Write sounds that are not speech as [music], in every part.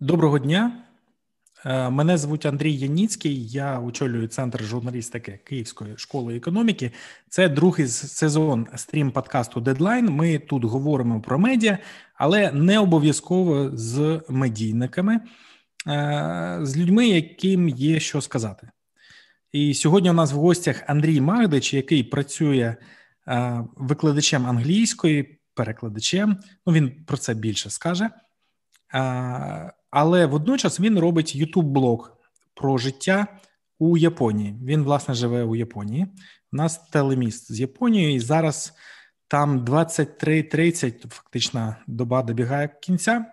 Доброго дня. Е, мене звуть Андрій Яніцький. Я очолюю центр журналістики Київської школи економіки. Це другий сезон стрім подкасту Дедлайн. Ми тут говоримо про медіа, але не обов'язково з медійниками, е, з людьми, яким є що сказати. І сьогодні у нас в гостях Андрій Магдич, який працює е, викладачем англійської, перекладачем. Ну він про це більше скаже. Але водночас він робить youtube блог про життя у Японії. Він, власне, живе у Японії. У нас телеміст з Японією, і зараз там 23.30 фактично доба добігає кінця,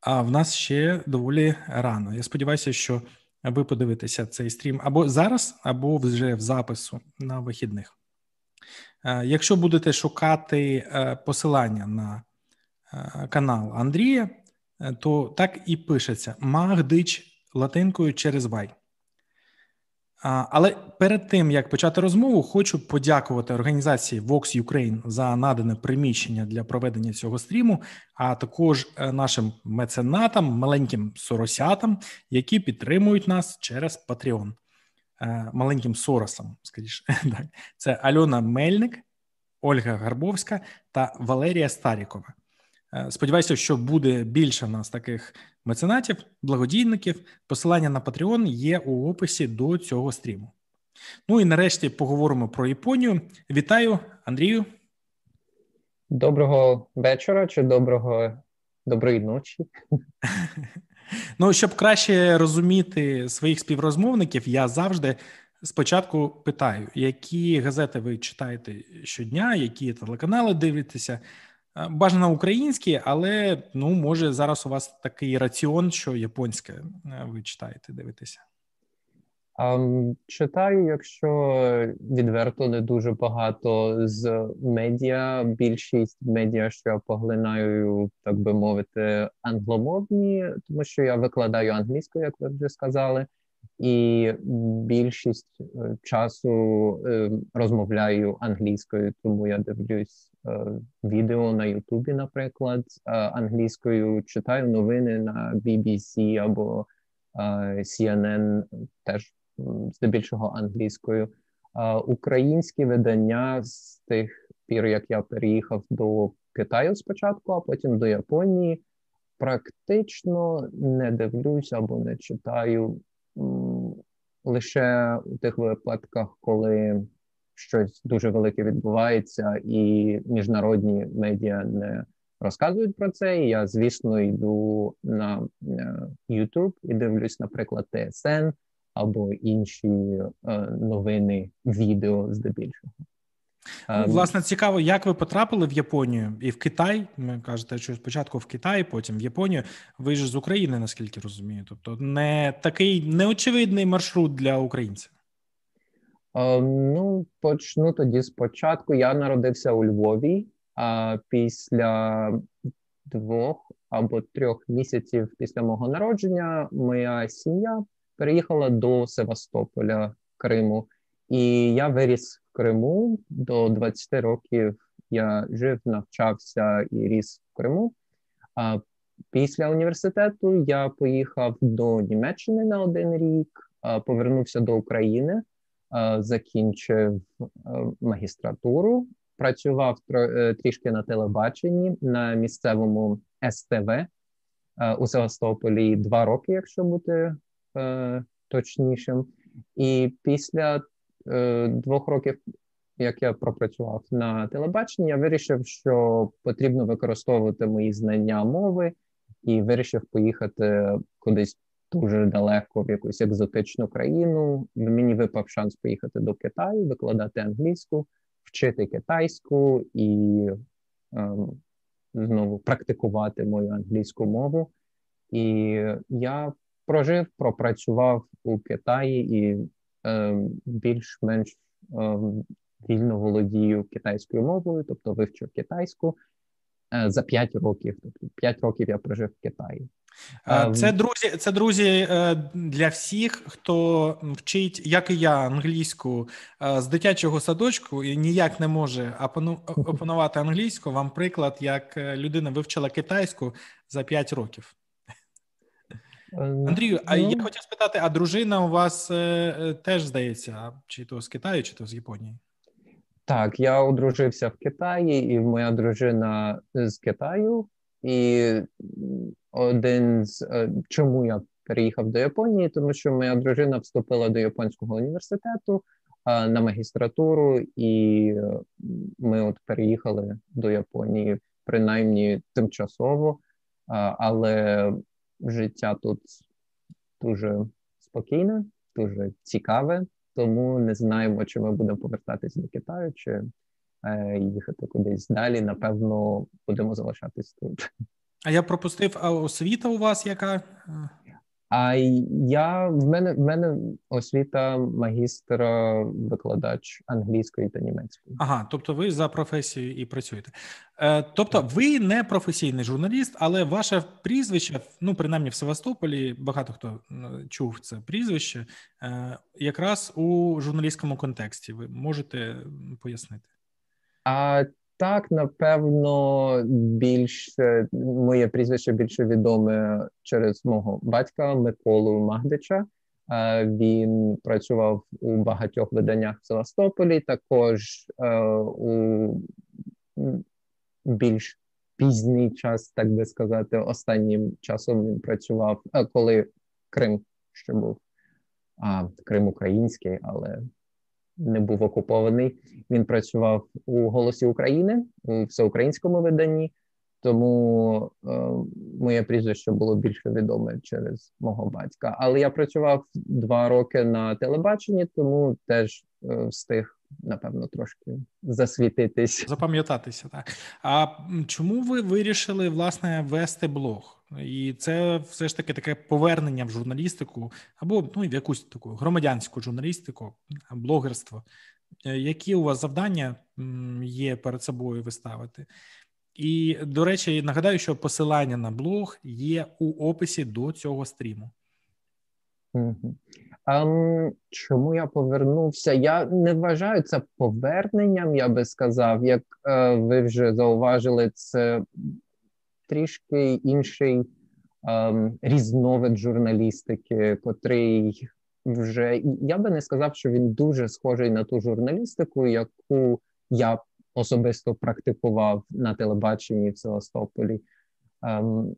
а в нас ще доволі рано. Я сподіваюся, що ви подивитеся цей стрім або зараз, або вже в запису на вихідних. Е, якщо будете шукати е, посилання на е, канал Андрія, то так і пишеться Магдич латинкою через Вай. Але перед тим як почати розмову, хочу подякувати організації Vox Ukraine за надане приміщення для проведення цього стріму, а також е, нашим меценатам, маленьким соросятам, які підтримують нас через Patreon. Е, маленьким соросам, скоріше. [laughs] Це Альона Мельник, Ольга Гарбовська та Валерія Старікова. Е, сподіваюся, що буде більше в нас таких меценатів, благодійників. Посилання на Patreon є у описі до цього стріму. Ну і нарешті поговоримо про Японію. Вітаю, Андрію. Доброго вечора чи доброго доброї ночі. [laughs] Ну, щоб краще розуміти своїх співрозмовників, я завжди спочатку питаю, які газети ви читаєте щодня, які телеканали дивитеся. Е, бажано українські, але ну може зараз у вас такий раціон, що японське е, ви читаєте, дивитеся. Um, читаю, якщо відверто не дуже багато з медіа. Більшість медіа, що я поглинаю, так би мовити, англомовні, тому що я викладаю англійською, як ви вже сказали, і більшість е, часу розмовляю англійською, тому я дивлюсь відео на Ютубі, наприклад, е, англійською читаю новини на BBC або е, CNN, теж здебільшого англійською. Українські видання з тих пір, як я переїхав до Китаю спочатку, а потім до Японії, практично не дивлюся або не читаю лише у тих випадках, коли щось дуже велике відбувається, і міжнародні медіа не розказують про це. І Я, звісно, йду на е, YouTube і дивлюсь, наприклад, ТСН або інші е, новини відео здебільшого. Ну, ем, власне, цікаво, як ви потрапили в Японію і в Китай. Ми кажете, що спочатку в Китай, потім в Японію. Ви ж з України, наскільки розумію. Тобто, не такий неочевидний маршрут для українців. Е, ну, почну тоді спочатку. Я народився у Львові, а після двох або трьох місяців після мого народження моя сім'я переїхала до Севастополя, Криму, і я виріс в Криму до 20 років. Я жив, навчався і ріс в Криму. А після університету я поїхав до Німеччини на один рік, повернувся до України. Е, закінчив е, магістратуру, працював е, трішки на телебаченні на місцевому СТВ у Севастополі два роки, якщо бути точнішим. І після двох років, як я пропрацював на телебаченні, я вирішив, що потрібно використовувати мої знання мови, і вирішив поїхати кудись дуже далеко в якусь екзотичну країну. Мені випав шанс поїхати до Китаю, викладати англійську, вчити китайську і ем, знову практикувати мою англійську мову. І я прожив, пропрацював у Китаї і ем, більш-менш ем, вільно володію китайською мовою, тобто вивчив китайську за 5 років. Тобто 5 років я прожив в Китаї. Е, це друзі, це друзі е, для всіх, хто вчить, як і я, англійську е, з дитячого садочку і ніяк не може опанувати англійську. Вам приклад, як людина вивчила китайську за 5 років. Андрію, а ну, я хотів спитати: а дружина у вас е, теж здається, чи то з Китаю, чи то з Японії? Так, я одружився в Китаї, і моя дружина з Китаю. І один з чому я переїхав до Японії, тому що моя дружина вступила до японського університету на магістратуру, і ми от переїхали до Японії принаймні тимчасово, але життя тут дуже спокійне, дуже цікаве, тому не знаємо, чи ми будемо повертатись до Китаю, чи е, їхати кудись далі. Напевно, будемо залишатись тут. А я пропустив а освіта у вас яка? А я в мене в мене освіта магістра викладач англійської та німецької. Ага, тобто ви за професією і працюєте. Е, Тобто, ви не професійний журналіст, але ваше прізвище, ну принаймні в Севастополі, багато хто чув це прізвище, е, якраз у журналістському контексті. Ви можете пояснити? А так, напевно, більше моє прізвище більше відоме через мого батька Миколу Магдича. Він працював у багатьох виданнях в Севастополі. Також е, у більш пізній час, так би сказати, останнім часом він працював, е, коли Крим ще був а Крим український, але не був окупований. Він працював у Голосі України у всеукраїнському виданні, тому е, моє прізвище було більше відоме через мого батька. Але я працював два роки на телебаченні, тому теж е, встиг. Напевно, трошки засвітитись, запам'ятатися. Так а чому ви вирішили власне вести блог? І це все ж таки таке повернення в журналістику або ну в якусь таку громадянську журналістику, блогерство. Е, які у вас завдання є перед собою виставити? І до речі, нагадаю, що посилання на блог є у описі до цього стріму. Um, чому я повернувся? Я не вважаю це поверненням, я би сказав. Як uh, ви вже зауважили, це трішки інший ем, різновид журналістики, котрий вже я би не сказав, що він дуже схожий на ту журналістику, яку я особисто практикував на телебаченні в Севастополі. Ем,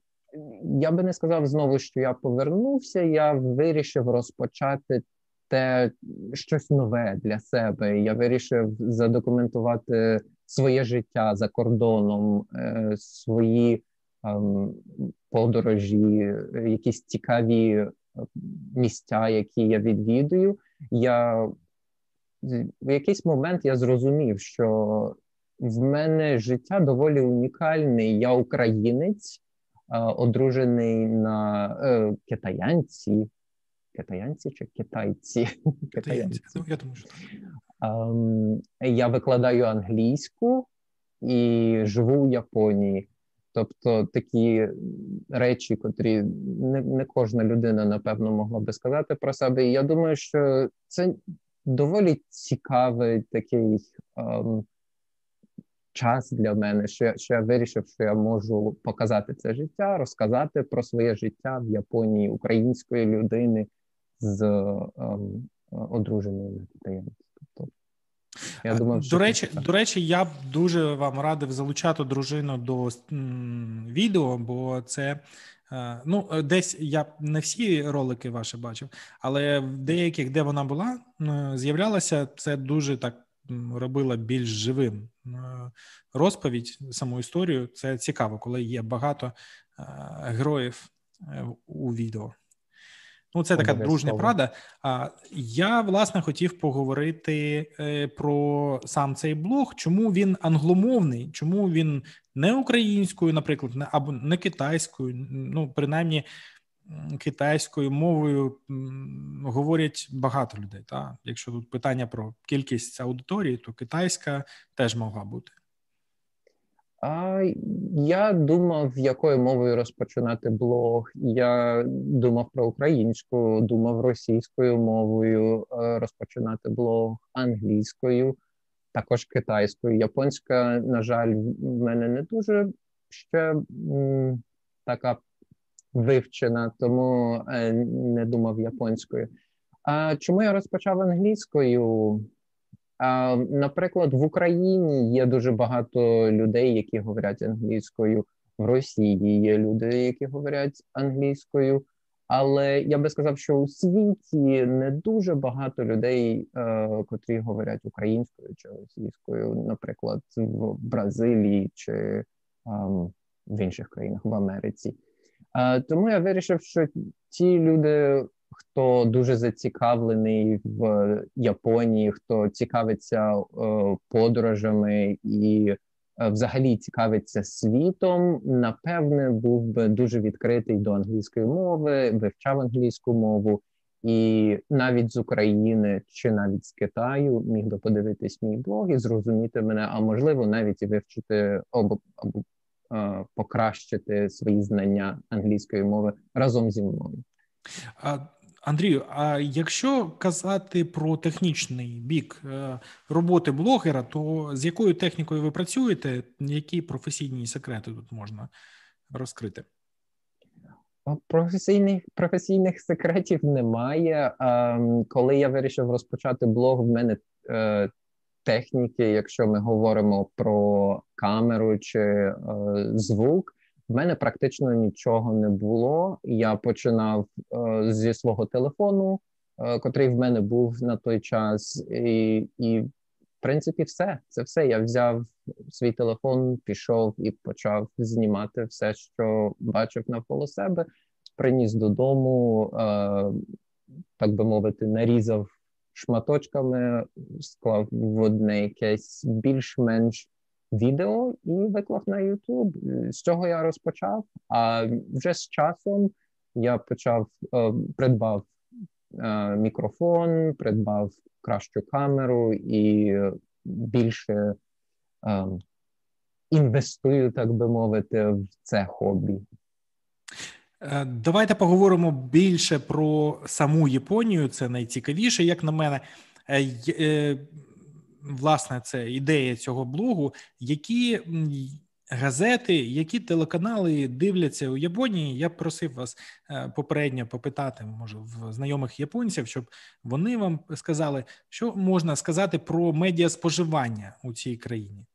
я би не сказав знову, що я повернувся. Я вирішив розпочати те щось нове для себе. Я вирішив задокументувати своє життя за кордоном, е, свої подорожі, якісь цікаві е, місця, які я відвідую. Я в якийсь момент я зрозумів, що в мене життя доволі унікальне. Я українець, е, одружений на е, китаянці. Китаянці чи китайці? [laughs] Китаянці. Ну, я думаю, що так. Ем, я викладаю англійську і живу у Японії. Тобто такі речі, котрі не не кожна людина напевно могла би сказати про себе. І я думаю, що це доволі цікавий такий ем, час для мене, що я, що я вирішив, що я можу показати це життя, розказати про своє життя в Японії української людини з ем, одруженою китаянці. Я думав, що до речі, до речі, я б дуже вам радив залучати дружину до відео, бо це е, ну десь я не всі ролики ваші бачив, але в деяких, де вона була, з'являлася це дуже так робила більш живим е, розповідь саму історію. Це цікаво, коли є багато е, героїв у відео. Ну, це така дружня правда. А я власне хотів поговорити е, про сам цей блог. Чому він англомовний? Чому він не українською, наприклад, не або не китайською? Ну, принаймні китайською мовою говорять багато людей. Та якщо тут питання про кількість аудиторії, то китайська теж могла бути. А я думав, якою мовою розпочинати блог. Я думав про українську, думав російською мовою е, розпочинати блог англійською, також китайською. Японська, на жаль, в мене не дуже ще така вивчена, тому е, не думав японською. А чому я розпочав англійською? Наприклад, в Україні є дуже багато людей, які говорять англійською. В Росії є люди, які говорять англійською. Але я би сказав, що у світі не дуже багато людей, е, котрі говорять українською чи російською, наприклад, в Бразилії чи е, в інших країнах в Америці. Е, тому я вирішив, що ті люди, хто дуже зацікавлений в Японії, хто цікавиться е, подорожами і Е, взагалі цікавиться світом, напевне, був би дуже відкритий до англійської мови, вивчав англійську мову, і навіть з України чи навіть з Китаю міг би подивитись мій блог і зрозуміти мене, а можливо, навіть і вивчити або або е, покращити свої знання англійської мови разом зі мною. Андрію, а якщо казати про технічний бік е, роботи блогера, то з якою технікою ви працюєте? Які професійні секрети тут можна розкрити? Професійних професійних секретів немає. Коли я вирішив розпочати блог, в мене е, техніки, якщо ми говоримо про камеру чи е, звук, в мене практично нічого не було. Я починав е, зі свого телефону, е, котрий в мене був на той час, і, і в принципі, все це все. Я взяв свій телефон, пішов і почав знімати все, що бачив навколо себе. Приніс додому, е, так би мовити, нарізав шматочками, склав в одне якесь більш-менш відео і виклав на YouTube. З цього я розпочав. А вже з часом я почав е, придбав е, мікрофон, придбав кращу камеру і більше е, інвестую, так би мовити, в це хобі. Е, давайте поговоримо більше про саму Японію. Це найцікавіше, як на мене. Власне це ідея цього блогу, які газети, які телеканали дивляться у Японії. Я просив вас е, попередньо попитати, може, в знайомих японців, щоб вони вам сказали, що можна сказати про медіа споживання у цій країні.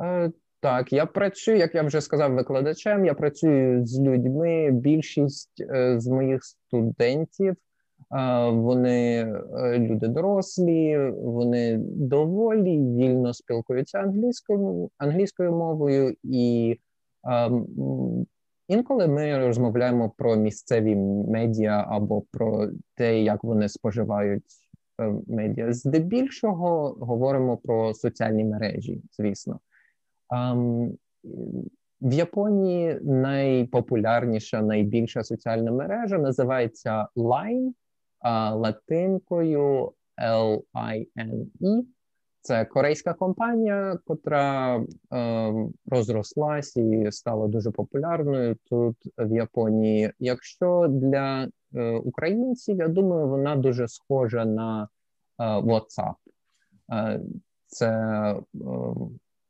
Е, так, я працюю, як я вже сказав, викладачем. Я працюю з людьми. Більшість е, з моїх студентів вони е, люди дорослі, вони доволі вільно спілкуються англійською англійською мовою, і інколи ми розмовляємо про місцеві медіа або про те, як вони споживають е, медіа. Здебільшого говоримо про соціальні мережі, звісно. В Японії найпопулярніша, найбільша соціальна мережа називається Line латинкою L-I-N-E. Це корейська компанія, котра е, розрослась і стала дуже популярною тут в Японії. Якщо для е, українців, я думаю, вона дуже схожа на е, WhatsApp. Е, це е,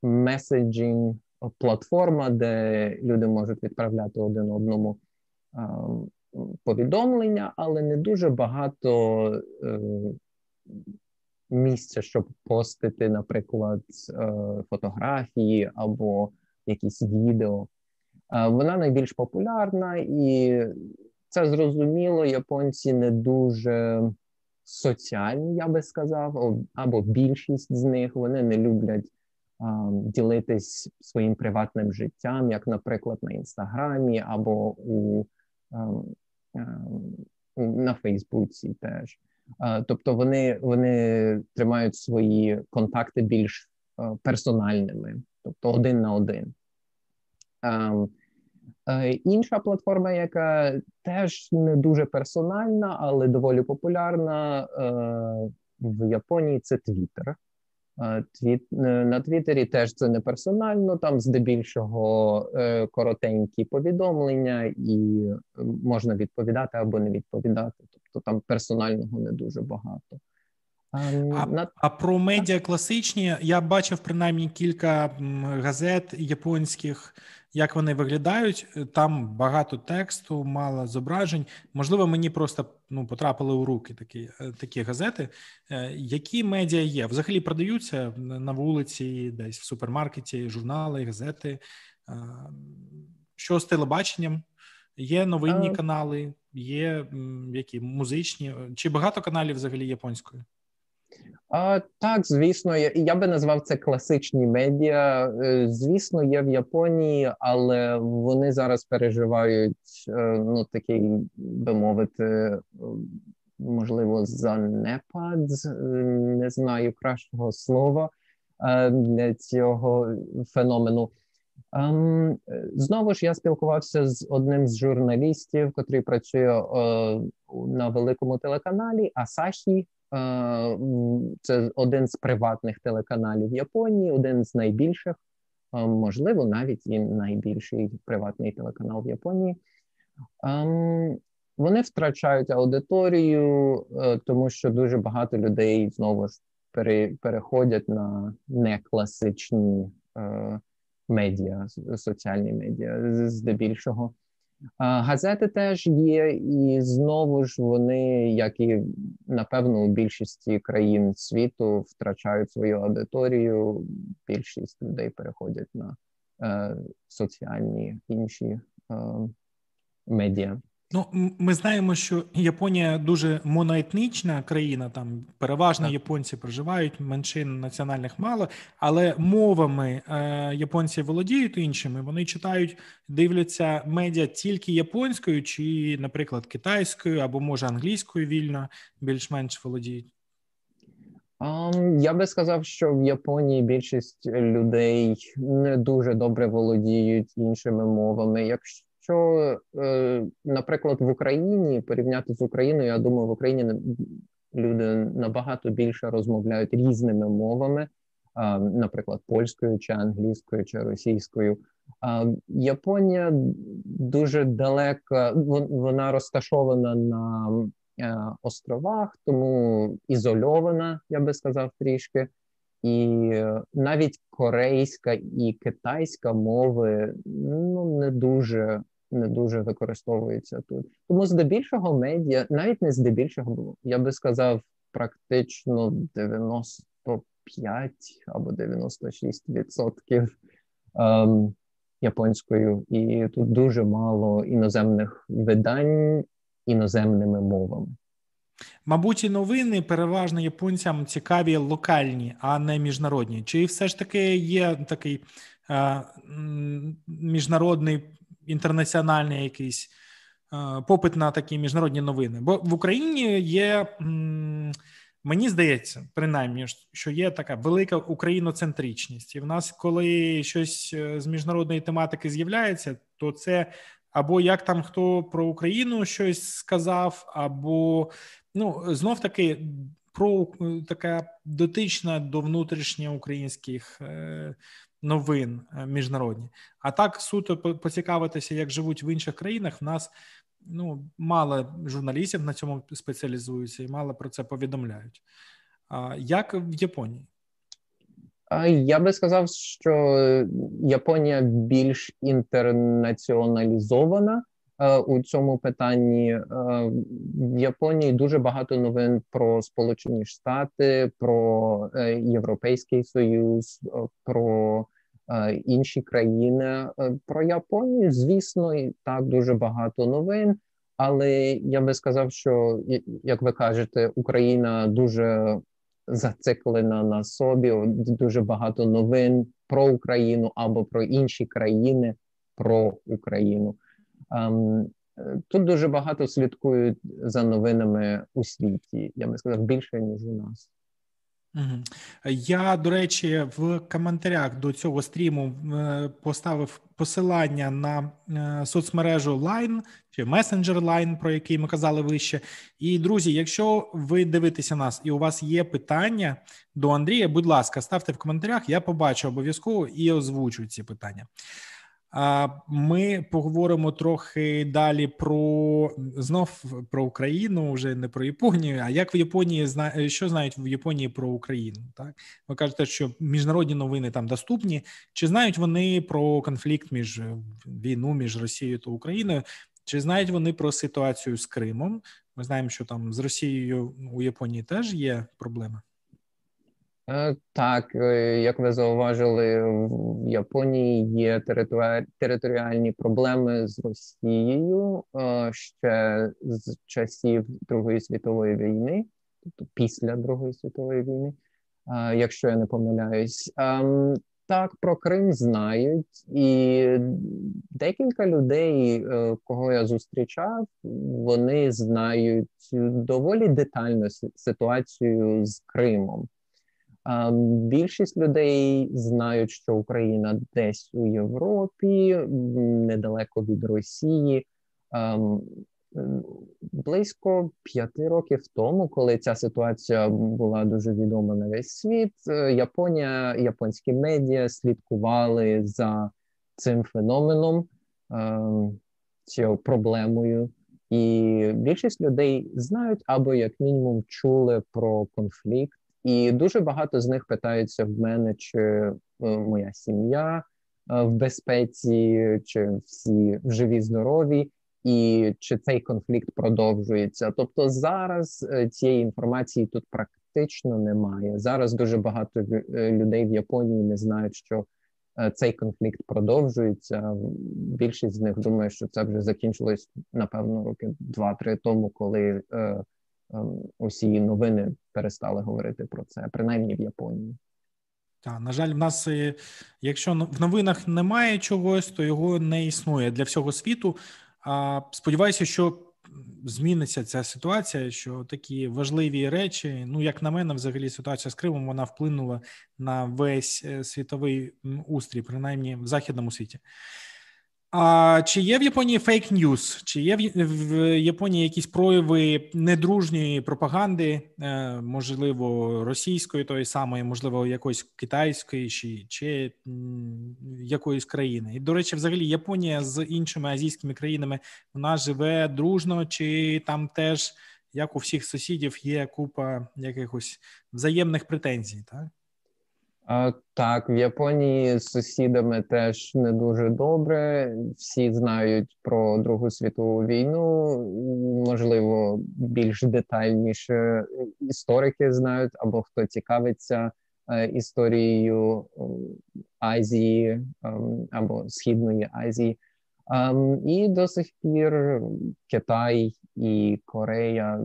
меседжінг платформа, де люди можуть відправляти один одному ем, повідомлення, але не дуже багато е, місця, щоб постити, наприклад, е, фотографії або якісь відео. Е, вона найбільш популярна, і це зрозуміло, японці не дуже соціальні, я би сказав, або більшість з них вони не люблять. Ділитись своїм приватним життям, як, наприклад, на інстаграмі або у ем, на Фейсбуці теж. Тобто вони вони тримають свої контакти більш персональними, тобто один на один. Інша платформа, яка теж не дуже персональна, але доволі популярна в Японії, це Twitter. Твіт е, на Твіттері теж це не персонально, там здебільшого е, коротенькі повідомлення, і можна відповідати або не відповідати. Тобто там персонального не дуже багато. А, а про медіа класичні я бачив принаймні кілька газет японських, як вони виглядають. Там багато тексту, мало зображень. Можливо, мені просто ну потрапили у руки такі е, такі газети. Е, які медіа є? Взагалі продаються на вулиці, десь в супермаркеті, журнали, газети. Е, що з телебаченням? Є новинні а... канали, є які музичні, чи багато каналів взагалі японською? А, Так, звісно, я я би назвав це класичні медіа. Е, звісно, є в Японії, але вони зараз переживають е, ну такий би мовити, можливо, занепад. Не знаю кращого слова е, для цього феномену. Ем, знову ж я спілкувався з одним з журналістів, який працює на великому телеканалі Асахі. Е, це один з приватних телеканалів Японії, один з найбільших, е, можливо, навіть і найбільший приватний телеканал в Японії. Ем, вони втрачають аудиторію, е, тому що дуже багато людей знову ж переходять на некласичні медіа, соціальні медіа здебільшого. Газети теж є, і знову ж вони, як і напевно, у більшості країн світу втрачають свою аудиторію. Більшість людей переходять на е, соціальні інші е, медіа. Ну, ми знаємо, що Японія дуже моноетнічна країна. Там переважно так. японці проживають, меншин національних мало, але мовами е, японці володіють іншими. Вони читають, дивляться медіа тільки японською, чи, наприклад, китайською або може англійською вільно більш-менш володіють. Um, я би сказав, що в Японії більшість людей не дуже добре володіють іншими мовами. Якщо Якщо, е, наприклад, в Україні порівняти з Україною, я думаю, в Україні люди набагато більше розмовляють різними мовами, наприклад, польською чи англійською чи російською. Японія дуже далека, вона розташована на е, островах, тому ізольована, я би сказав, трішки. І навіть корейська і китайська мови ну не дуже не дуже використовується тут. Тому здебільшого медіа, навіть не здебільшого, я би сказав, практично 95 або 96% ем, японською, і тут дуже мало іноземних видань іноземними мовами. Мабуть, і новини переважно японцям цікаві локальні, а не міжнародні. Чи все ж таки є такий е, міжнародний інтернаціональний якийсь е, попит на такі міжнародні новини. Бо в Україні є, мені здається, принаймні, що є така велика україноцентричність, і в нас, коли щось е, з міжнародної тематики з'являється, то це або як там хто про Україну щось сказав, або ну знов таки. Про е, така дотична до внутрішньоукраїнських новин е, міжнародні. А так суто поцікавитися, як живуть в інших країнах. В нас ну мало журналістів на цьому спеціалізуються і мало про це повідомляють. Як в Японії? Я би сказав, що Японія більш інтернаціоналізована у цьому питанні. Е, в Японії дуже багато новин про Сполучені Штати, про Європейський Союз, про інші країни. Е, про Японію, звісно, і так дуже багато новин. Але я би сказав, що як ви кажете, Україна дуже зациклена на собі. Дуже багато новин про Україну або про інші країни про Україну. Ем, тут дуже багато слідкують за новинами у світі. Я би сказав більше ніж у нас. Я, до речі, в коментарях до цього стріму е, поставив посилання на е, соцмережу Line чи месенджер Line, про який ми казали вище. І друзі, якщо ви дивитеся нас і у вас є питання до Андрія, будь ласка, ставте в коментарях. Я побачу обов'язково і озвучу ці питання. Ми поговоримо трохи далі про знов про Україну, вже не про Японію. А як в Японії що знають в Японії про Україну? Так ви кажете, що міжнародні новини там доступні. Чи знають вони про конфлікт між війну між Росією та Україною? Чи знають вони про ситуацію з Кримом? Ми знаємо, що там з Росією у Японії теж є проблеми. Е, так, е, як ви зауважили, в Японії є територіальні проблеми з Росією е, ще з часів Другої світової війни, тобто після Другої світової війни, якщо я не помиляюсь. Ем, так, про Крим знають, і декілька людей, кого я зустрічав, вони знають доволі детально ситуацію з Кримом. Більшість людей знають, що Україна десь у Європі, недалеко від Росії. Близько п'яти років тому, коли ця ситуація була дуже відома на весь світ, е, Японія, японські медіа слідкували за цим феноменом, цією проблемою, і більшість людей знають або як мінімум чули про конфлікт. І дуже багато з них питаються в мене, чи е, моя сім'я е, в безпеці, чи всі живі, здорові, і чи цей конфлікт продовжується. Тобто зараз е, цієї інформації тут практично немає. Зараз дуже багато людей в Японії не знають, що цей конфлікт продовжується. Більшість з них думає, що це вже закінчилось напевно роки два-три тому, коли. Ем, усі новини перестали говорити про це, принаймні в Японії. Так, на жаль, в нас, е, якщо в новинах немає чогось, то його не існує для всього світу. А сподіваюся, що зміниться ця ситуація, що такі важливі речі, ну як на мене, взагалі ситуація з Кримом вона вплинула на весь е, світовий устрій, принаймні в західному світі. А чи є в Японії фейк ньюс? Чи є в Японії якісь прояви недружньої пропаганди, е, можливо, російської тої самої, можливо, якоїсь китайської, чи чи якоїсь країни? І до речі, взагалі, Японія з іншими азійськими країнами вона живе дружно, чи там теж як у всіх сусідів є купа якихось взаємних претензій, так? Так, в Японії з сусідами теж не дуже добре. Всі знають про Другу світову війну. Можливо, більш детальніше історики знають або хто цікавиться е, історією Азії ем, або Східної Азії. Um, і до сих пір Китай і Корея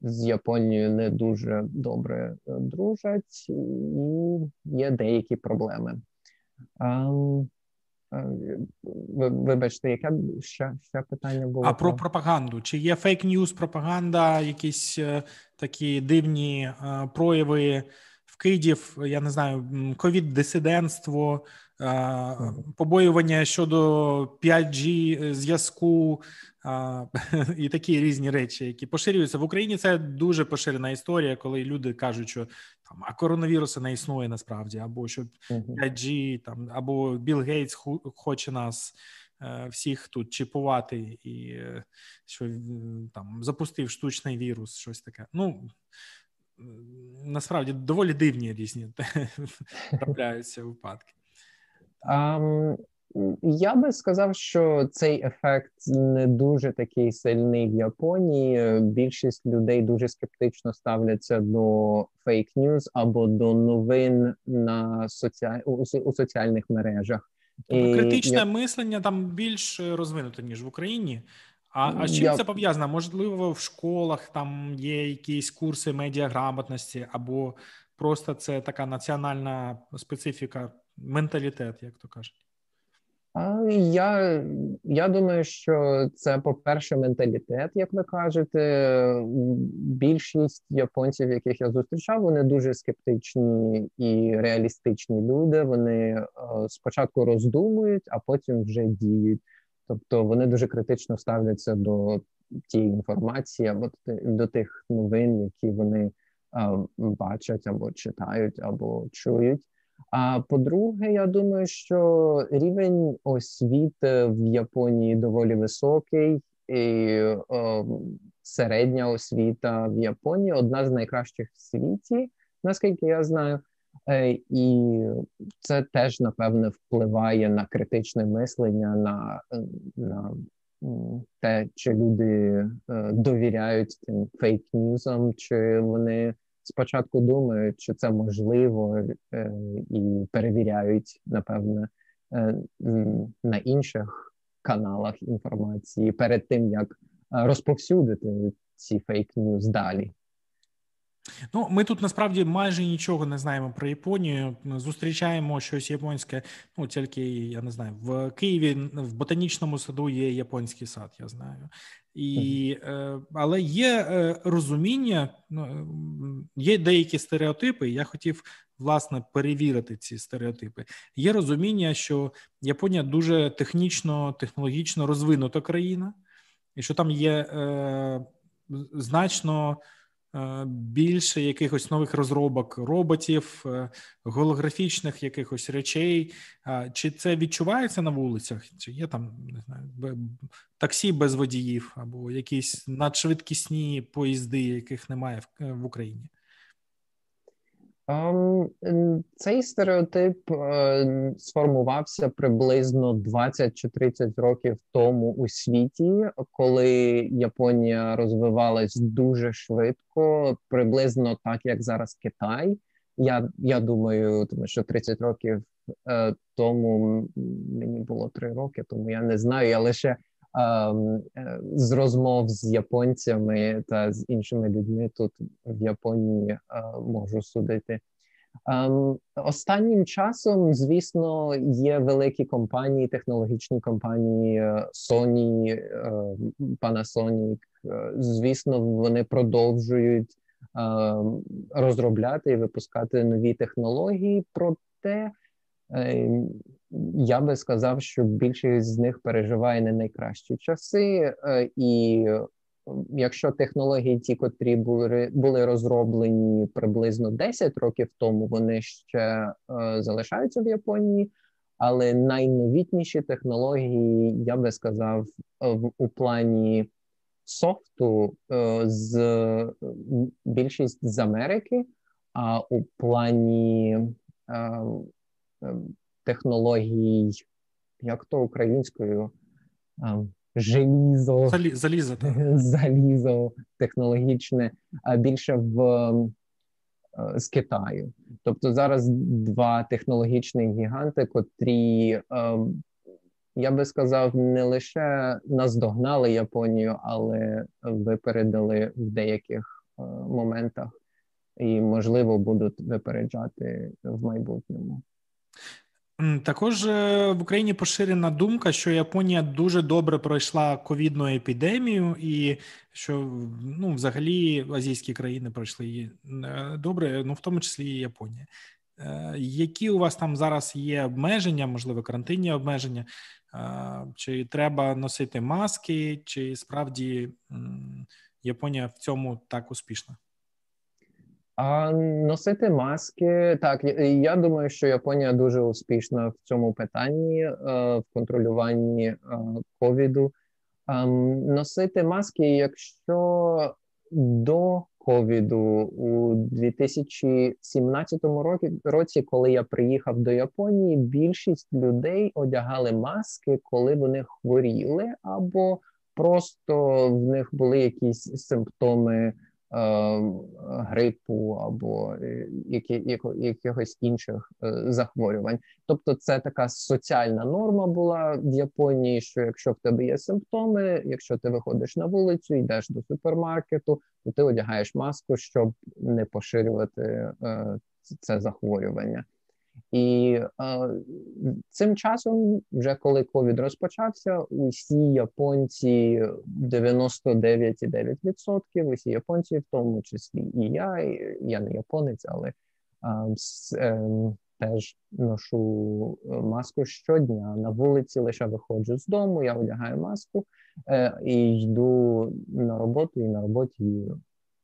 з Японією не дуже добре е, дружать, і є деякі проблеми. А, Вибачте, яке ще ще питання було? А про пропаганду? Чи є фейк ньюс пропаганда, якісь е, такі дивні е, прояви вкидів? Я не знаю, ковід-дисидентство, побоювання щодо 5G зв'язку [laughs] і такі різні речі, які поширюються в Україні. Це дуже поширена історія, коли люди кажуть, що там а коронавірусу не існує насправді, або що 5G, там або Білл Гейтс хоче нас. Е, всіх тут чіпувати, і е, що там запустив штучний вірус, щось таке. Ну насправді доволі дивні різні [laughs] трапляються випадки. Um, я би сказав, що цей ефект не дуже такий сильний в Японії. Більшість людей дуже скептично ставляться до фейк ньюз або до новин на соціаль... у соціальних мережах. Тобто критичне я... мислення там більш розвинуте ніж в Україні. А а з чим я... це пов'язано? Можливо, в школах там є якісь курси медіаграмотності, або просто це така національна специфіка менталітет, як то кажуть? Я я думаю, що це, по-перше, менталітет, як ви кажете. Більшість японців, яких я зустрічав, вони дуже скептичні і реалістичні люди. Вони е, спочатку роздумують, а потім вже діють. Тобто вони дуже критично ставляться до тієї інформації або до тих новин, які вони бачать або читають, або чують. А по-друге, я думаю, що рівень освіти в Японії доволі високий, і о, середня освіта в Японії одна з найкращих в світі, наскільки я знаю. Е, і це теж напевне впливає на критичне мислення, на на те, чи люди е, довіряють тим фейк-ньюзам, чи вони спочатку думають, що це можливо, е, і перевіряють, напевне, на інших каналах інформації перед тим, як розповсюдити ці фейк-ньюз далі. Ну, ми тут насправді майже нічого не знаємо про Японію. Зустрічаємо щось японське. Ну тільки я не знаю, в Києві в ботанічному саду є японський сад, я знаю. І, е, Але є е, розуміння, ну, є деякі стереотипи. Я хотів власне перевірити ці стереотипи. Є розуміння, що Японія дуже технічно, технологічно розвинута країна, і що там є е, значно. Е, більше якихось нових розробок роботів, е, голографічних якихось речей. Чи це відчувається на вулицях? Чи є там не знаю, таксі без водіїв або якісь надшвидкісні поїзди, яких немає в Україні? Um, цей стереотип uh, сформувався приблизно 20 чи 30 років тому у світі, коли Японія розвивалась дуже швидко, приблизно так як зараз Китай. Я я думаю, тому що 30 років uh, тому мені було 3 роки, тому я не знаю. Я лише Ем, е, з розмов з японцями та з іншими людьми тут в Японії е, можу судити. Um, останнім часом, звісно, є великі компанії, технологічні компанії е, Sony, Panasonic. Звісно, вони продовжують uh, розробляти і випускати нові технології. Проте я би сказав, що більшість з них переживає не найкращі часи, е, і якщо технології, ті, котрі були були розроблені приблизно 10 років тому, вони ще е, залишаються в Японії. Але найновітніші технології, я би сказав, в у плані софту з більшість з Америки, а у плані технологій, як то українською желізо, залізо, [laughs] залізо технологічне, а більше в е, з Китаю. Тобто зараз два технологічні гіганти, котрі, е, я би сказав, не лише наздогнали Японію, але випередили в деяких е, моментах і, можливо, будуть випереджати в майбутньому. Також е, в Україні поширена думка, що Японія дуже добре пройшла ковідну епідемію, і що ну, взагалі азійські країни пройшли її е, добре, ну в тому числі і Японія. Е, які у вас там зараз є обмеження, можливо, карантинні обмеження? Чи треба носити маски, чи справді Японія в цьому так успішна? А носити маски так. Я думаю, що Японія дуже успішна в цьому питанні е, в контролюванні е, ковіду. Ем, носити маски, якщо до ковіду у 2017 році, коли я приїхав до Японії, більшість людей одягали маски, коли вони хворіли, або просто в них були якісь симптоми. Е, грипу або е, які, якихось інших е, захворювань. Тобто, це така соціальна норма була в Японії. Що якщо в тебе є симптоми, якщо ти виходиш на вулицю, йдеш до супермаркету, то ти одягаєш маску, щоб не поширювати це захворювання. І е, цим часом, вже коли ковід розпочався, усі японці 99,9%, усі японці, в тому числі і я, і я не японець, але е, е, теж ношу маску щодня. На вулиці лише виходжу з дому, я одягаю маску е, і йду на роботу, і на роботі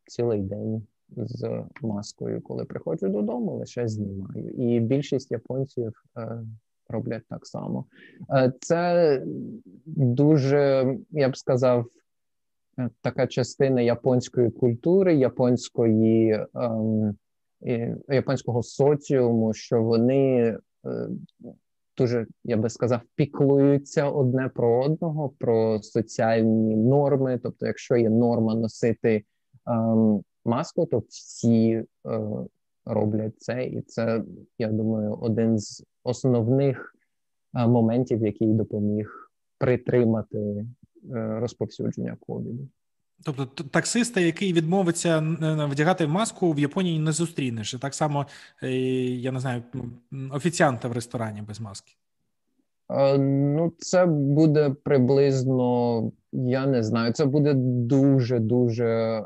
цілий день з маскою, коли приходжу додому, лише знімаю. І більшість японців е, роблять так само. Е, це дуже, я б сказав, е, така частина японської культури, японської ем, японського соціуму, що вони дуже, я би сказав, піклуються одне про одного, про соціальні норми. Тобто, якщо є норма носити ем, маску, то всі е, роблять це, і це, я думаю, один з основних е, моментів, який допоміг притримати е, розповсюдження ковіду. Тобто таксиста, який відмовиться вдягати маску в Японії, не зустрінеш. І Так само, е, я не знаю, офіціанта в ресторані без маски. Ну, це буде приблизно, я не знаю, це буде дуже дуже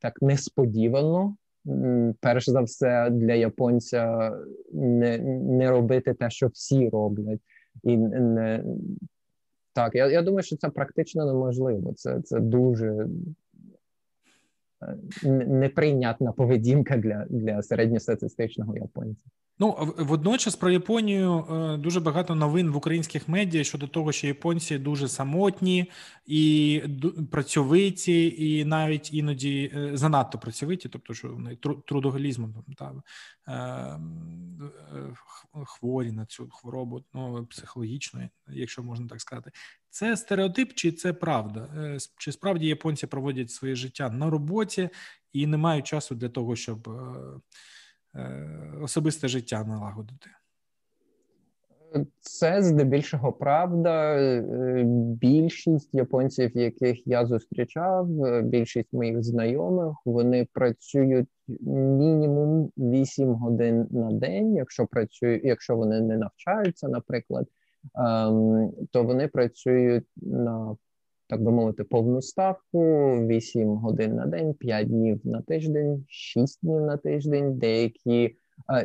так несподівано. Перш за все, для японця не не робити те, що всі роблять, і не так. Я я думаю, що це практично неможливо. Це це дуже е, неприйнятна поведінка для, для середньостатистичного японця. Ну водночас про Японію е, дуже багато новин в українських медіа щодо того, що японці дуже самотні і працьовиті, і навіть іноді е, занадто працьовиті, тобто що вони трудоголізмом там е, хворі на цю хворобу, ну психологічно, якщо можна так сказати. Це стереотип, чи це правда? Чи справді японці проводять своє життя на роботі і не мають часу для того, щоб. Е, особисте життя налагодити? Це здебільшого правда. Е, більшість японців, яких я зустрічав, е, більшість моїх знайомих, вони працюють мінімум 8 годин на день. Якщо працюють, якщо вони не навчаються, наприклад, ем, то вони працюють на так би мовити, повну ставку, 8 годин на день, 5 днів на тиждень, 6 днів на тиждень. Деякі,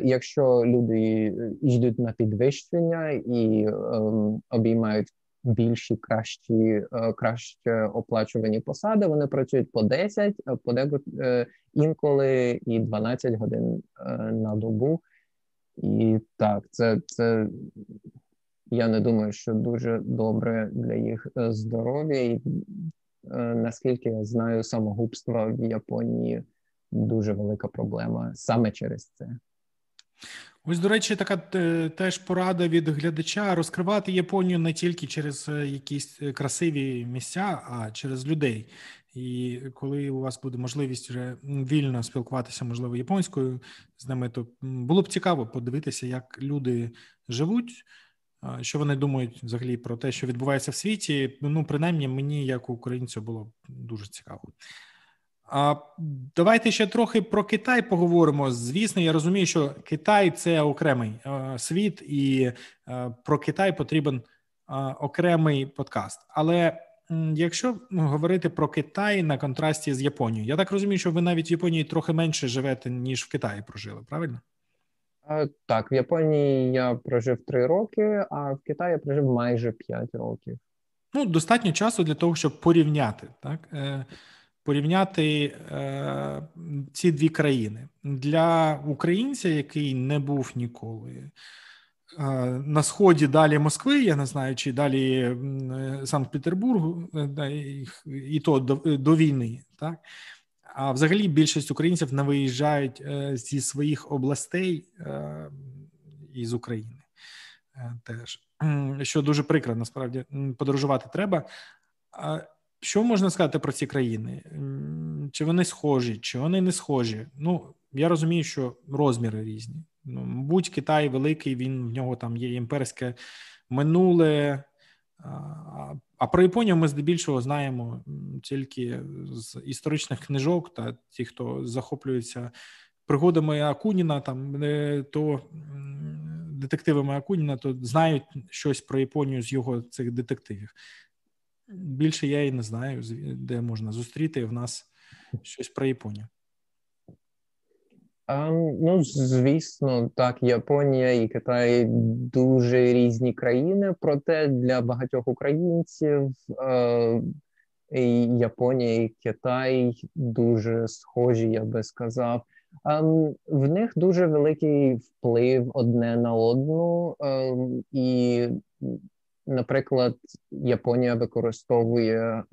якщо люди йдуть на підвищення і ем, обіймають більші кращі, е, краще оплачувані посади, вони працюють по 10, подекуди е, інколи і 12 годин е, на добу. І так, це це я не думаю, що дуже добре для їх е, здоров'я, і е, наскільки я знаю, самогубство в Японії дуже велика проблема саме через це. Ось, до речі, така е, теж порада від глядача розкривати Японію не тільки через якісь красиві місця, а через людей. І коли у вас буде можливість вже вільно спілкуватися, можливо, японською з ними, то було б цікаво подивитися, як люди живуть. Що вони думають взагалі про те, що відбувається в світі? Ну, принаймні, мені, як українцю, було дуже цікаво. А давайте ще трохи про Китай поговоримо. Звісно, я розумію, що Китай це окремий світ, і про Китай потрібен окремий подкаст. Але якщо говорити про Китай на контрасті з Японією, я так розумію, що ви навіть в Японії трохи менше живете, ніж в Китаї прожили, правильно? Так, в Японії я прожив три роки, а в Китаї я прожив майже п'ять років. Ну, достатньо часу для того, щоб порівняти, так? Е, порівняти е, ці дві країни для українця, який не був ніколи е, на сході далі Москви, я не знаю, чи далі Санкт-Петербургу, і то до, до війни, так. А взагалі більшість українців не виїжджають е, зі своїх областей е, і з України. Е, теж що дуже прикро, насправді подорожувати треба. Що можна сказати про ці країни? Чи вони схожі, чи вони не схожі? Ну я розумію, що розміри різні. Ну, Будь Китай великий, він в нього там є імперське минуле. А про Японію ми здебільшого знаємо тільки з історичних книжок та ті, хто захоплюється пригодами Акуніна, там то детективами Акуніна, то знають щось про Японію з його цих детективів. Більше я і не знаю, де можна зустріти в нас щось про Японію. Um, ну, звісно, так, Японія і Китай дуже різні країни, проте для багатьох українців е, Японія і Китай дуже схожі, я би сказав. Ем, в них дуже великий вплив одне на одну, ем, і, наприклад, Японія використовує е,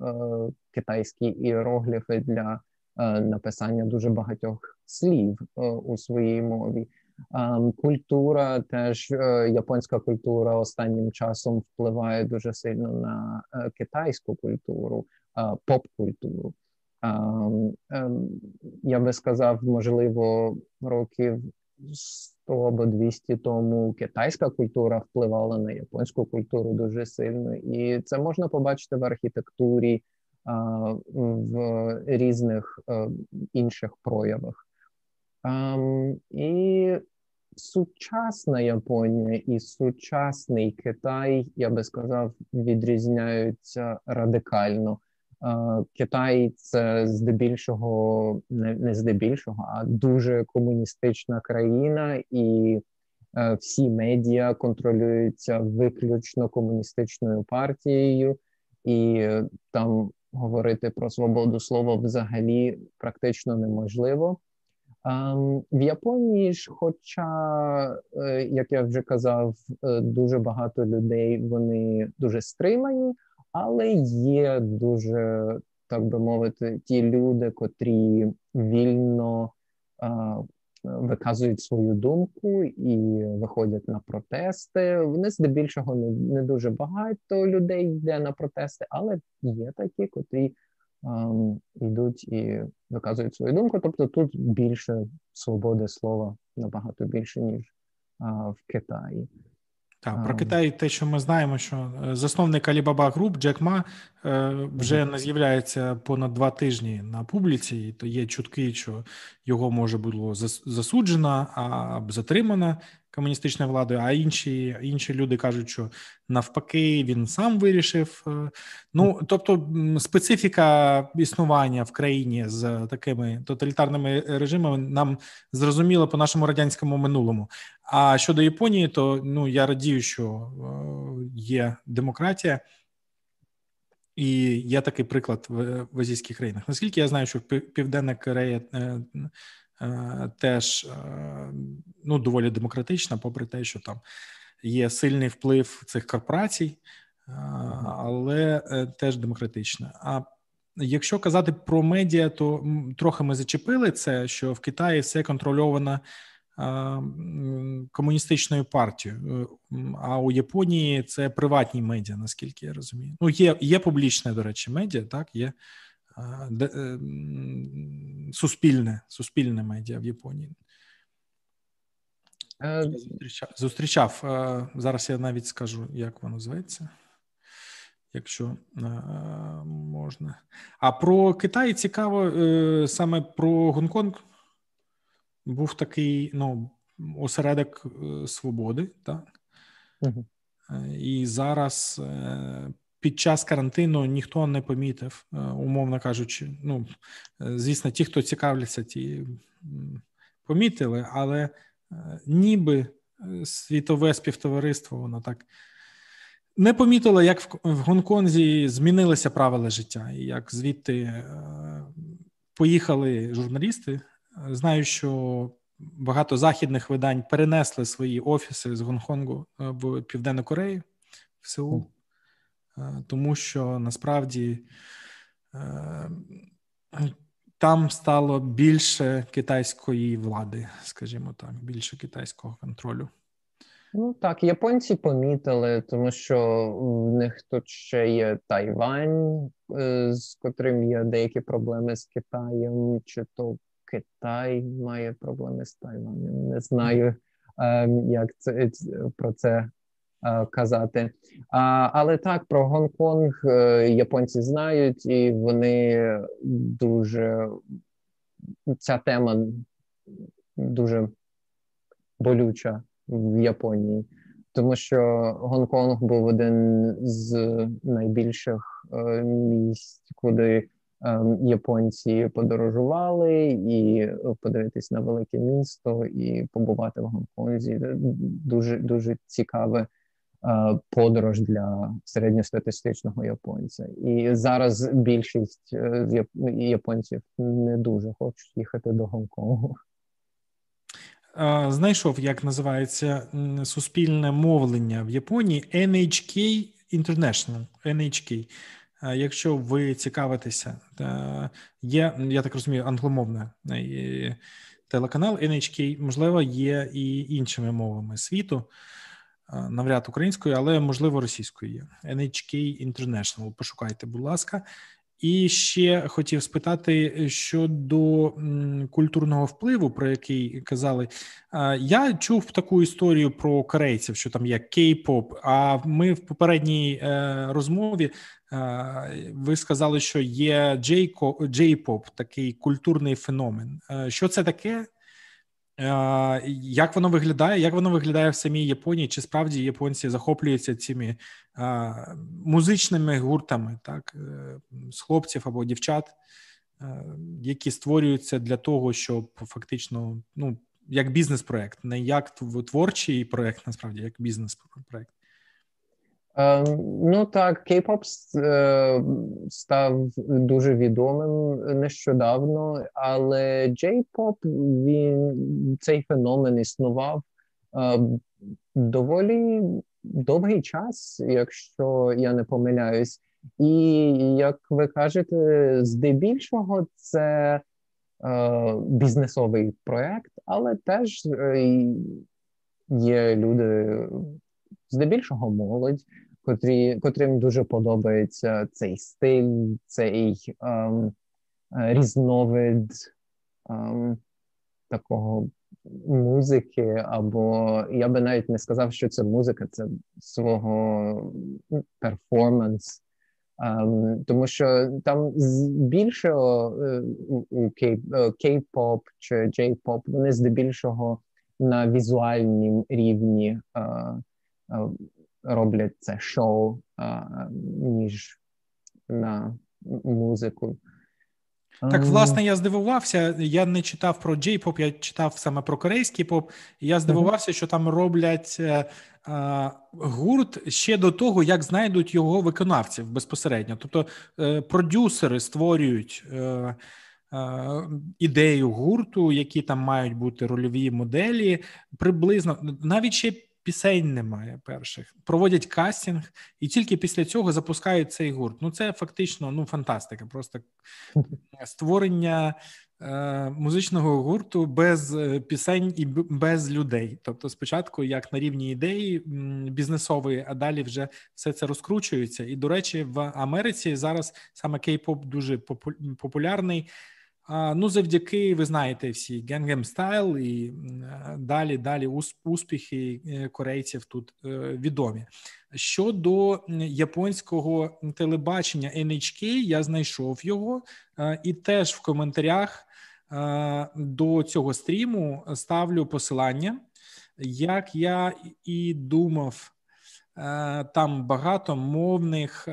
китайські іерогліфи для написання дуже багатьох слів е, у своїй мові. Ем, культура теж японська культура останнім часом впливає дуже сильно на китайську культуру, поп-культуру. Я би сказав, можливо, років 100 або 200 тому китайська культура впливала на японську культуру дуже сильно, і це можна побачити в архітектурі, в різних е, інших проявах. І сучасна Японія і сучасний Китай, я би сказав, відрізняються радикально. Китай це здебільшого, не, здебільшого, а дуже комуністична країна, і е, всі медіа контролюються виключно комуністичною партією, і там говорити про свободу слова взагалі практично неможливо. В Японії ж, хоча, е, як я вже казав, е, дуже багато людей вони дуже стримані але є дуже, так би мовити, ті люди, котрі вільно а, виказують свою думку і виходять на протести. Вони здебільшого не, не дуже багато людей йде на протести, але є такі, котрі ем, йдуть і виказують свою думку. Тобто тут більше свободи слова набагато більше ніж е, в Китаї. Так, про Китай, те, що ми знаємо, що е, засновник Alibaba Group Джек Ма е, вже не з'являється понад два тижні на публіці, то є чутки, що його може було засуджено, а затримано комуністичною владою, а інші інші люди кажуть, що навпаки він сам вирішив. Е, ну тобто, специфіка існування в країні з такими тоталітарними режимами нам зрозуміло по нашому радянському минулому. А щодо Японії, то ну я радію, що е, є демократія. І є такий приклад в, в азійських країнах. Наскільки я знаю, що Південна Корея е, Е, теж е, ну, доволі демократична, попри те, що там є сильний вплив цих корпорацій, е, але теж демократична. А якщо казати про медіа, то трохи ми зачепили це, що в Китаї все контрольовано. Комуністичною партією, а у Японії це приватні медіа, наскільки я розумію. Ну, є є публічне, до речі, медіа, так, є Е, суспільне суспільне медіа в Японії. Е, зустрічав, зустрічав. Е, зараз я навіть скажу, як воно зветься. Якщо можна. А про Китай цікаво саме про Гонконг. Був такий ну, осередок свободи, так? Угу. І зараз під час карантину ніхто не помітив, е, умовно кажучи. Ну е, звісно, ті, хто цікавляться, ті помітили, але е, ніби світове співтовариство, воно так не помітило, як в Гонконзі змінилися правила життя, і як звідти поїхали журналісти. Знаю, що багато західних видань перенесли свої офіси з Гонконгу в Південну Корею в Сеул. Е, тому що насправді е, там стало більше китайської влади, скажімо так, більше китайського контролю. Ну так, японці помітили, тому що в них тут ще є Тайвань, е, з котрим є деякі проблеми з Китаєм, чи то Китай має проблеми з Тайванем. Не знаю, ем, як це про це Е, казати. Але так про Гонконг е, японці знають, і вони дуже ця тема дуже болюча в Японії, тому що Гонконг був один з найбільших е, місць, куди Японці подорожували і подивитись на велике місто і побувати в Гонконзі. Дуже дуже цікаве подорож для середньостатистичного японця. І зараз більшість японців не дуже хочуть їхати до Гонконгу. Знайшов, як називається суспільне мовлення в Японії NHK International. NHK. Якщо ви цікавитеся, є, я так розумію, англомовне телеканал NHK, можливо, є і іншими мовами світу, навряд українською, але можливо російською є. NHK International. Пошукайте, будь ласка. І ще хотів спитати щодо культурного впливу, про який казали. Я чув таку історію про корейців, що там є кей-поп. А ми в попередній е, розмові е, ви сказали, що є джей-поп, такий культурний феномен. Е, що це таке? Як воно виглядає? Як воно виглядає в самій Японії? Чи справді японці захоплюються цими музичними гуртами, так е, з хлопців або дівчат, е, які створюються для того, щоб фактично ну як бізнес-проект, не як творчий проект, насправді як бізнес-проект? Е, ну так, Кей-поп е, став дуже відомим нещодавно, але Джей-поп він цей феномен існував е, доволі довгий час, якщо я не помиляюсь, і як ви кажете, здебільшого це бізнесовий проект, але теж є люди, здебільшого молодь, котрі, котрим дуже подобається цей стиль, цей ем, е, різновид ем, такого музики, або я би навіть не сказав, що це музика, це свого перформанс. Um, тому що там більшого е, у кей-поп е, чи джей-поп, вони здебільшого на візуальнім рівні uh, роблять це шоу, uh, ніж на музику. Так, власне, я здивувався. Я не читав про джей-поп, я читав саме про корейський поп. І я здивувався, що там роблять е, е, гурт ще до того, як знайдуть його виконавців безпосередньо. Тобто е, продюсери створюють е, е, ідею гурту, які там мають бути рольові моделі, приблизно навіть ще пісень немає перших, проводять кастинг, і тільки після цього запускають цей гурт. Ну це фактично ну фантастика. Просто [laughs] створення е, музичного гурту без е, пісень і без людей. Тобто, спочатку, як на рівні ідеї бізнесової, а далі вже все це розкручується. І до речі, в Америці зараз саме кей-поп дуже популярний. Ну, завдяки, ви знаєте, всі Gangnam Style і далі далі успіхи е, корейців тут е, відомі. Щодо японського телебачення NHK, я знайшов його, е, і теж в коментарях до цього стріму ставлю посилання. Як я і думав, там багато мовних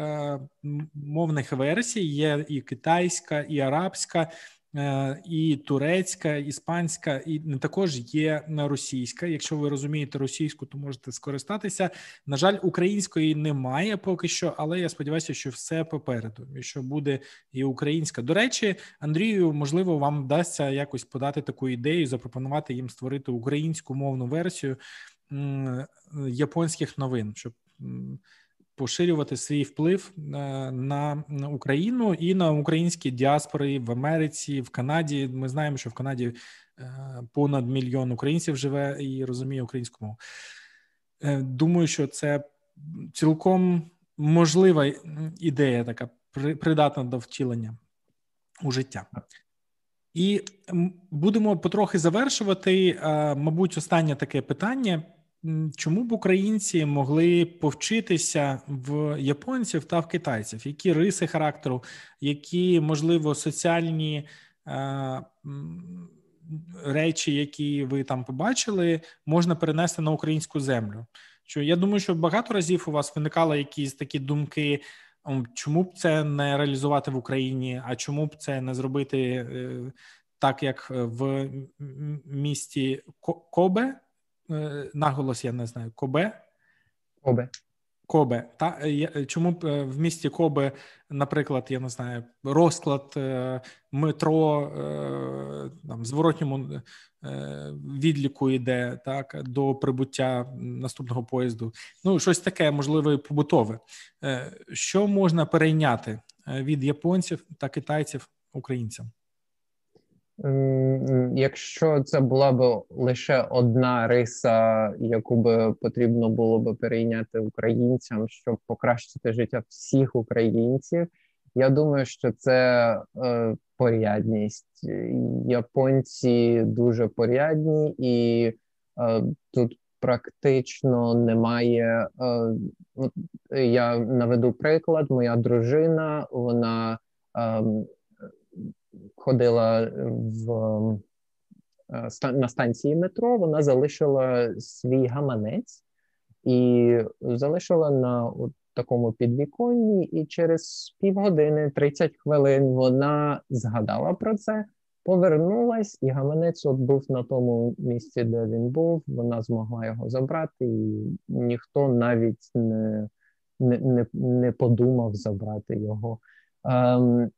мовних версій, є і китайська, і арабська. Е, і турецька, іспанська, і також є російська. Якщо ви розумієте російську, то можете скористатися. На жаль, української немає поки що, але я сподіваюся, що все попереду, і що буде і українська. До речі, Андрію, можливо, вам вдасться якось подати таку ідею, запропонувати їм створити українську мовну версію японських новин, щоб поширювати свій вплив е, на Україну і на українські діаспори в Америці, в Канаді. Ми знаємо, що в Канаді е, понад мільйон українців живе і розуміє українську мову. Е, думаю, що це цілком можлива ідея, така придатна до втілення у життя. І будемо потрохи завершувати. Мабуть, останнє таке питання. Чому б українці могли повчитися в японців та в китайців? Які риси характеру, які можливо соціальні е, речі, які ви там побачили, можна перенести на українську землю? Що я думаю, що багато разів у вас виникали якісь такі думки, чому б це не реалізувати в Україні, а чому б це не зробити е, так, як в місті Кобе? Е, наголос, я не знаю, Кобе. Кобе. Кобе. Та чому б в місті Кобе, наприклад, я не знаю, розклад метро там зворотньому відліку йде так до прибуття наступного поїзду. Ну щось таке, можливо, і побутове. Що можна перейняти від японців та китайців українцям? Якщо це була б лише одна риса, яку би потрібно було б перейняти українцям, щоб покращити життя всіх українців, я думаю, що це е, порядність. Японці дуже порядні, і е, тут практично немає. Е, я наведу приклад, моя дружина, вона. Е, ходила в е, на станції метро, вона залишила свій гаманець і залишила на от такому підвіконні, і через півгодини, 30 хвилин, вона згадала про це, повернулась, і гаманець от був на тому місці, де він був. Вона змогла його забрати, і ніхто навіть не, не, не, не подумав забрати його. Ем,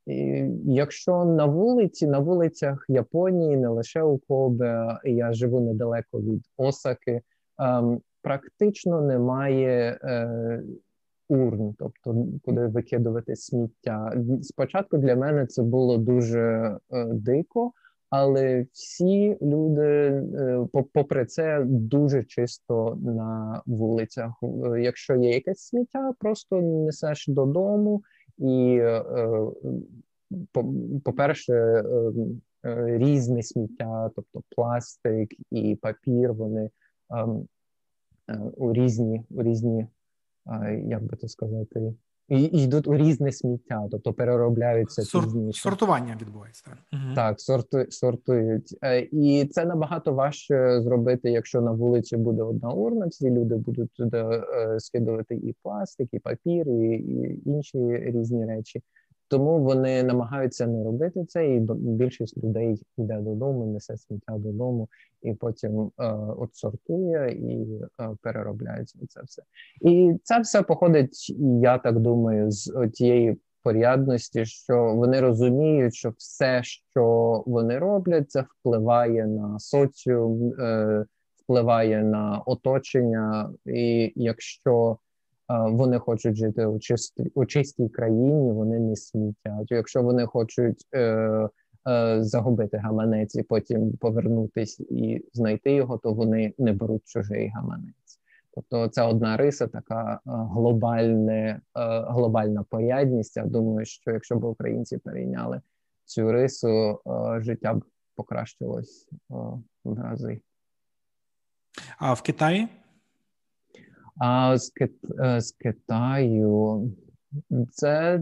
Якщо на вулиці, на вулицях Японії, не лише у Кобе, я живу недалеко від Осаки, ем, практично немає е, урн, тобто куди викидувати сміття. Спочатку для мене це було дуже е, дико, але всі люди, е, попри це, дуже чисто на вулицях. Якщо є якесь сміття, просто несеш додому. І, е, по-перше, е, е, різне сміття, тобто пластик і папір, вони ем, у різні, у різні, як би то сказати, і йдуть у різне сміття, тобто переробляються Сор. Сортування відбувається. Так, так сорту, сортують. І це набагато важче зробити, якщо на вулиці буде одна урна, всі люди будуть туди скидувати і пластик, і папір, і, і інші різні речі. Тому вони намагаються не робити це, і більшість людей йде додому, несе сміття додому, і потім е, от сортує і е, переробляється це все. І це все походить, я так думаю, з тієї порядності, що вони розуміють, що все, що вони роблять, це впливає на соціум, е, впливає на оточення, і якщо вони хочуть жити у чистій у чистій країні, вони не смітять. Якщо вони хочуть е, е, загубити гаманець і потім повернутись і знайти його, то вони не беруть чужий гаманець. Тобто це одна риса, така е, глобальне, е, глобальна порядність. Я думаю, що якщо б українці перейняли цю рису, е, життя б покращилось в рази. А в Китаї? А з. Е, з Китаю це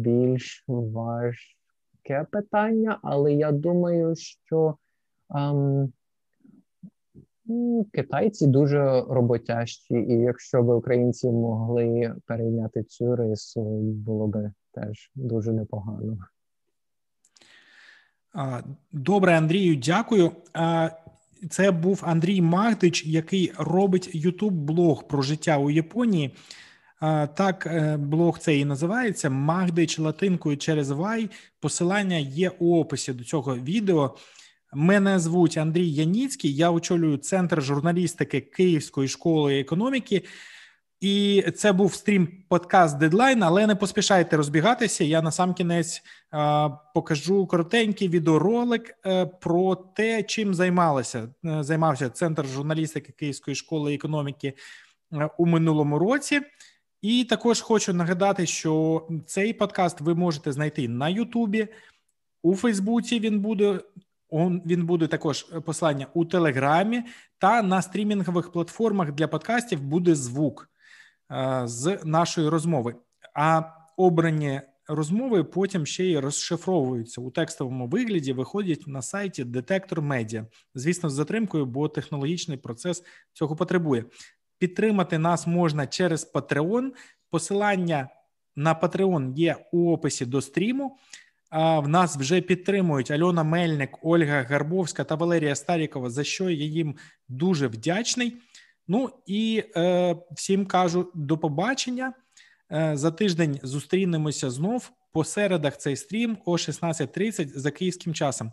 більш важке питання, але я думаю, що ем, китайці дуже роботящі, і якщо б українці могли перейняти цю рису, було б теж дуже непогано. Добре, Андрію, дякую. Це був Андрій Магдич, який робить youtube блог про життя у Японії. Так, е, блог цей і називається Магдич латинкою через Вай. Посилання є у описі до цього відео. Мене звуть Андрій Яніцький. Я очолюю центр журналістики Київської школи економіки. І це був стрім подкаст Дедлайн, але не поспішайте розбігатися. Я на сам кінець а, покажу коротенький відеоролик е, про те, чим займалося. Е, займався центр журналістики Київської школи економіки е, у минулому році. І також хочу нагадати, що цей подкаст ви можете знайти на Ютубі, у Фейсбуці. Він буде він буде також послання у Телеграмі та на стрімінгових платформах для подкастів буде звук. Е, з нашої розмови. А обрані розмови потім ще й розшифровуються у текстовому вигляді, виходять на сайті Детектор Медіа. Звісно, з затримкою, бо технологічний процес цього потребує. Підтримати нас можна через Patreon. Посилання на Patreon є у описі до стріму. В нас вже підтримують Альона Мельник, Ольга Гарбовська та Валерія Старікова, за що я їм дуже вдячний. Ну і е, всім кажу до побачення. Е, за тиждень зустрінемося знов по середах. Цей стрім о 16.30 за київським часом.